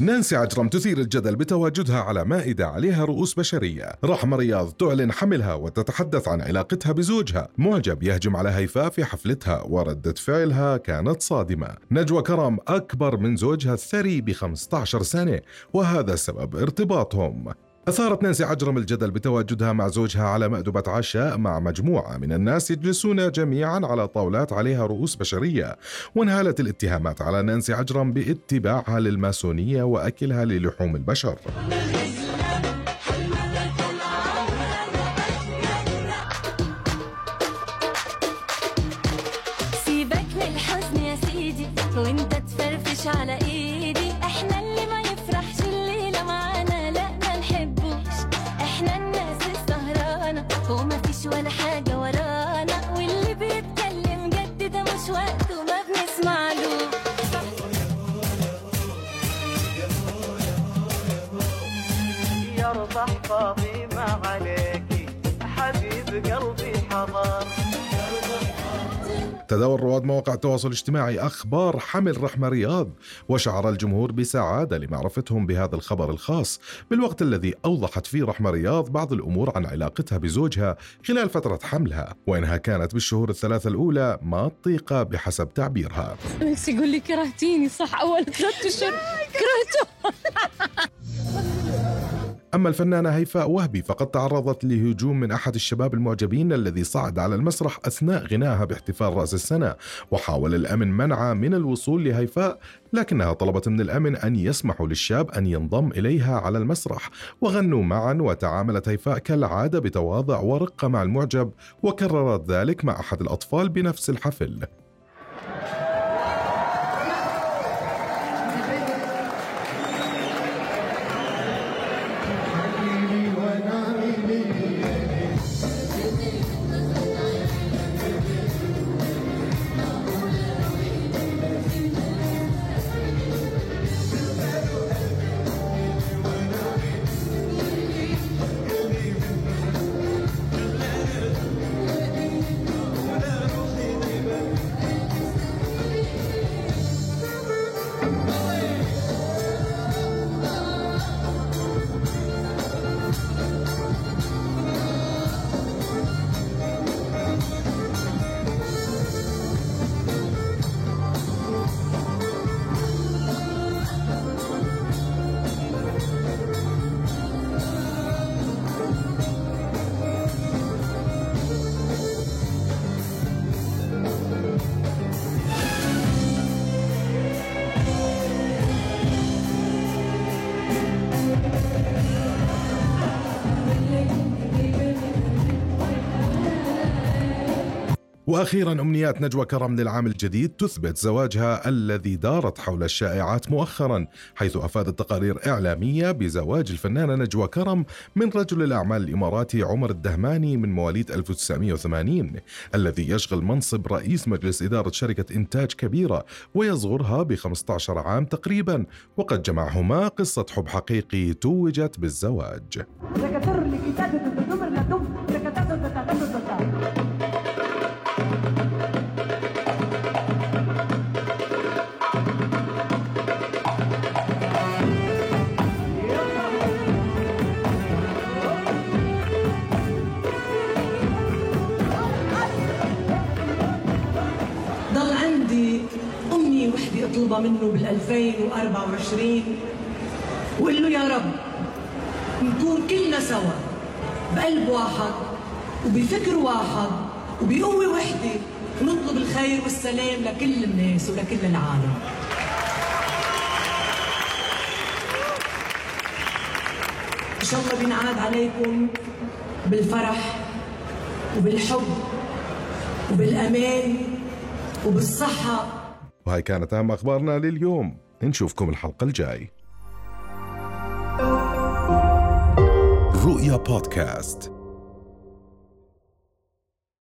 نانسي عجرم تثير الجدل بتواجدها على مائدة عليها رؤوس بشرية. رحمة رياض تعلن حملها وتتحدث عن علاقتها بزوجها. معجب يهجم على هيفاء في حفلتها وردة فعلها كانت صادمة. نجوى كرم أكبر من زوجها الثري ب 15 سنة وهذا سبب ارتباطهم. أثارت نانسي عجرم الجدل بتواجدها مع زوجها على مأدبة عشاء مع مجموعة من الناس يجلسون جميعا على طاولات عليها رؤوس بشرية. وانهالت الاتهامات على نانسي عجرم باتباعها للماسونية وأكلها للحوم البشر. سيبك من الحزن يا سيدي وانت تفرفش على إيدي. ما عليكي حبيب قلبي حضر. تداول رواد مواقع التواصل الاجتماعي أخبار حمل رحمة رياض وشعر الجمهور بسعادة لمعرفتهم بهذا الخبر الخاص. بالوقت الذي أوضحت فيه رحمة رياض بعض الأمور عن علاقتها بزوجها خلال فترة حملها وإنها كانت بالشهور الثلاثة الأولى ما الطيقة بحسب تعبيرها. بس يقول لي كرهتيني صح أول ثلاث اشهر كرهته. أما الفنانة هيفاء وهبي فقد تعرضت لهجوم من أحد الشباب المعجبين الذي صعد على المسرح أثناء غنائها باحتفال رأس السنة وحاول الأمن منعها من الوصول لهيفاء لكنها طلبت من الأمن أن يسمحوا للشاب أن ينضم إليها على المسرح. وغنوا معا وتعاملت هيفاء كالعادة بتواضع ورقة مع المعجب وكررت ذلك مع أحد الأطفال بنفس الحفل. وأخيرا أمنيات نجوى كرم للعام الجديد تثبت زواجها الذي دارت حول الشائعات مؤخرا حيث أفادت تقارير إعلامية بزواج الفنانة نجوى كرم من رجل الأعمال الإماراتي عمر الدهماني من مواليد 1980 الذي يشغل منصب رئيس مجلس إدارة شركة إنتاج كبيرة ويصغرها ب 15 عام تقريبا وقد جمعهما قصة حب حقيقي توجت بالزواج. أطلبها منه بال 2024 وقول له يا رب نكون كلنا سوا بقلب واحد وبفكر واحد وبقوة وحدة ونطلب الخير والسلام لكل الناس ولكل العالم. إن شاء الله بينعاد عليكم بالفرح وبالحب وبالأمان وبالصحة. وهي كانت أهم أخبارنا لليوم. نشوفكم الحلقة الجاي. رؤيا بودكاست.